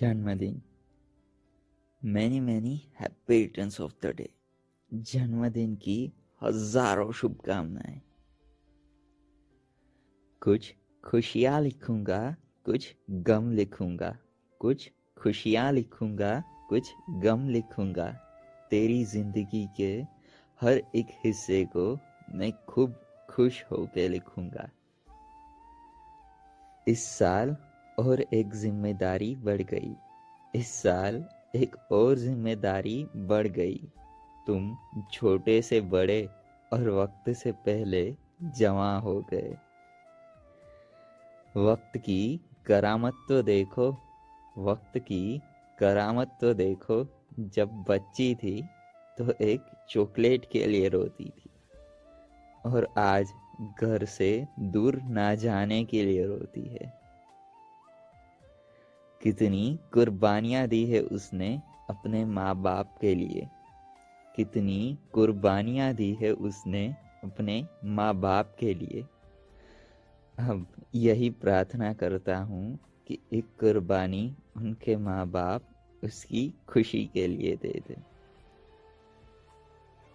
जन्मदिन। Many many happy returns of the day जन्मदिन की हज़ारों शुभकामनाएँ। कुछ खुशियाँ लिखूँगा, कुछ गम लिखूँगा, कुछ खुशियाँ लिखूँगा, कुछ गम लिखूँगा। तेरी ज़िंदगी के हर एक हिस्से को मैं खूब खुश होकर लिखूँगा। इस साल और एक ज़िम्मेदारी बढ़ गई। इस साल एक और ज़िम्मेदारी बढ़ गई। तुम छोटे से बड़े और वक्त से पहले जमा हो गए। वक्त की करामत तो देखो, वक्त की करामत तो देखो। जब बच्ची थी तो एक चॉकलेट के लिए रोती थी और आज घर से दूर ना जाने के लिए रोती है। कितनी कुर्बानियाँ दी है उसने अपने माँ बाप के लिए। कितनी कुर्बानियाँ दी है उसने अपने माँ बाप के लिए। अब यही प्रार्थना करता हूँ कि एक कुर्बानी उनके माँ बाप उसकी खुशी के लिए दे दे।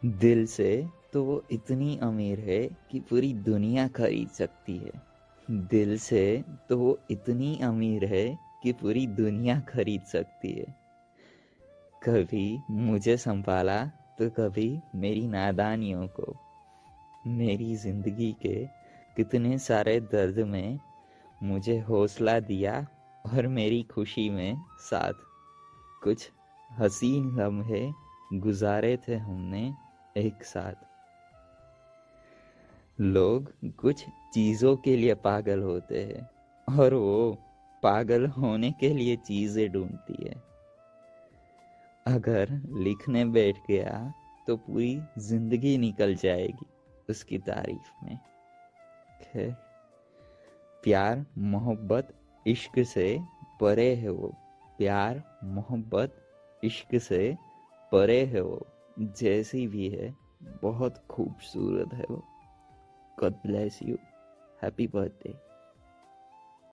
दिल से तो वो इतनी अमीर है कि पूरी दुनिया खरीद सकती है। दिल से तो वो इतनी अमीर है कि पूरी दुनिया खरीद सकती है। कभी मुझे संभाला तो कभी मेरी नादानियों को। मेरी ज़िंदगी के कितने सारे दर्द में मुझे हौसला दिया और मेरी खुशी में साथ। कुछ हसीन लम्हे गुजारे थे हमने एक साथ। लोग कुछ चीज़ों के लिए पागल होते हैं और वो पागल होने के लिए चीज़ें ढूंढती है। अगर लिखने बैठ गया तो पूरी ज़िंदगी निकल जाएगी उसकी तारीफ़ में। खैर, प्यार, मोहब्बत, इश्क से परे है वो। प्यार, मोहब्बत, इश्क से परे है वो। जैसी भी है, बहुत खूबसूरत है वो। God bless you happy birthday